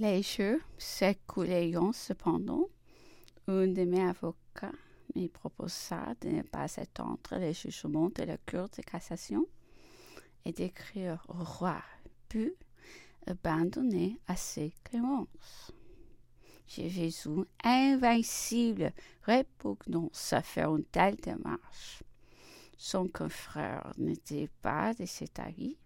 Les jeux s'écoulaient cependant. Un de mes avocats me proposa de ne pas attendre le jugement de la Cour de cassation et d'écrire au roi, puis abandonner à ses clémences. J'ai vu invincible répugnance à faire une telle démarche. Son confrère n'était pas de cet avis.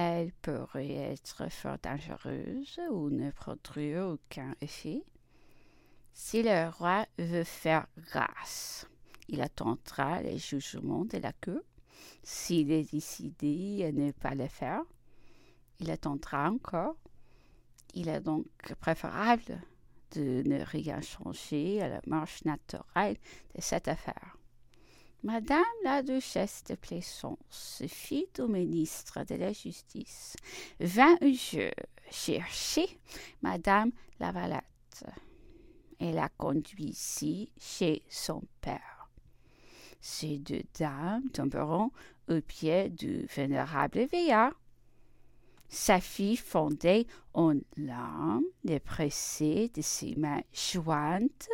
Elle pourrait être fort dangereuse ou ne produire aucun effet. Si le roi veut faire grâce, il attendra le jugement de la Cour. S'il est décidé à ne pas le faire, il attendra encore. Il est donc préférable de ne rien changer à la marche naturelle de cette affaire. Madame la duchesse de Plaisance, fille au ministre de la Justice, vint je chercher Madame Lavalette. Elle la conduit ici chez son père. Ces deux dames tomberont aux pieds du vénérable vieillard sa fille fondait en larmes, pressait de ses mains jointes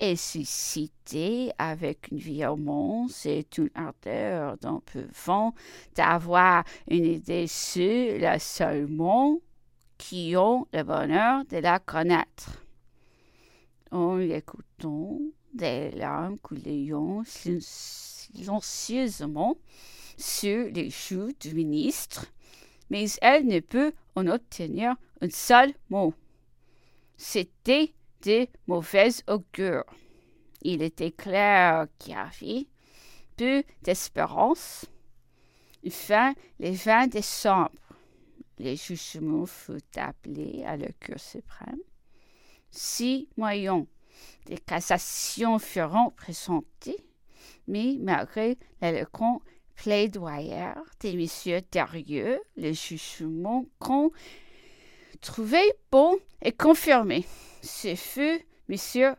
et suscitait avec une violence et une ardeur dont pouvant avoir une idée sur la seulement qui ont le bonheur de la connaître. En l'écoutant, des larmes coulaient silencieusement sur les joues du ministre mais elle ne peut en obtenir un seul mot. C'était de mauvais augure. Il était clair qu'il y avait peu d'espérance. Enfin, le 20 décembre, le jugement fut appelé à la Cour suprême. Six moyens de cassation furent présentés, mais malgré l'éloquent plaidoyer des messieurs Derieux, le jugement qu'on trouvait bon et confirmé. Ce fut monsieur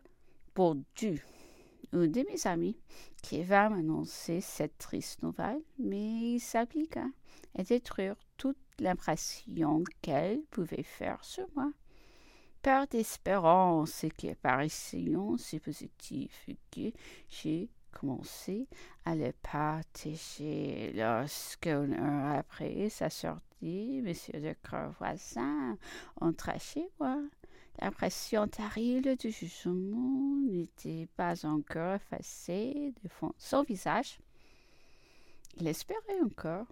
Baudu, un de mes amis, qui va m'annoncer cette triste nouvelle, mais il s'appliqua à détruire toute l'impression qu'elle pouvait faire sur moi. Peur d'espérance qui apparaissait si positif que j'ai commencé à le partager. Lorsqu'une heure après sa sortie, M. de voisin entra chez moi. L'impression terrible du jugement n'était pas encore effacée de son visage. Il espérait encore,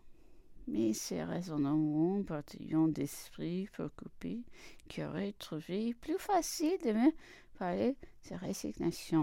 mais ses raisonnements partillons d'esprit préoccupé qui aurait trouvé plus facile de me parler de résignation.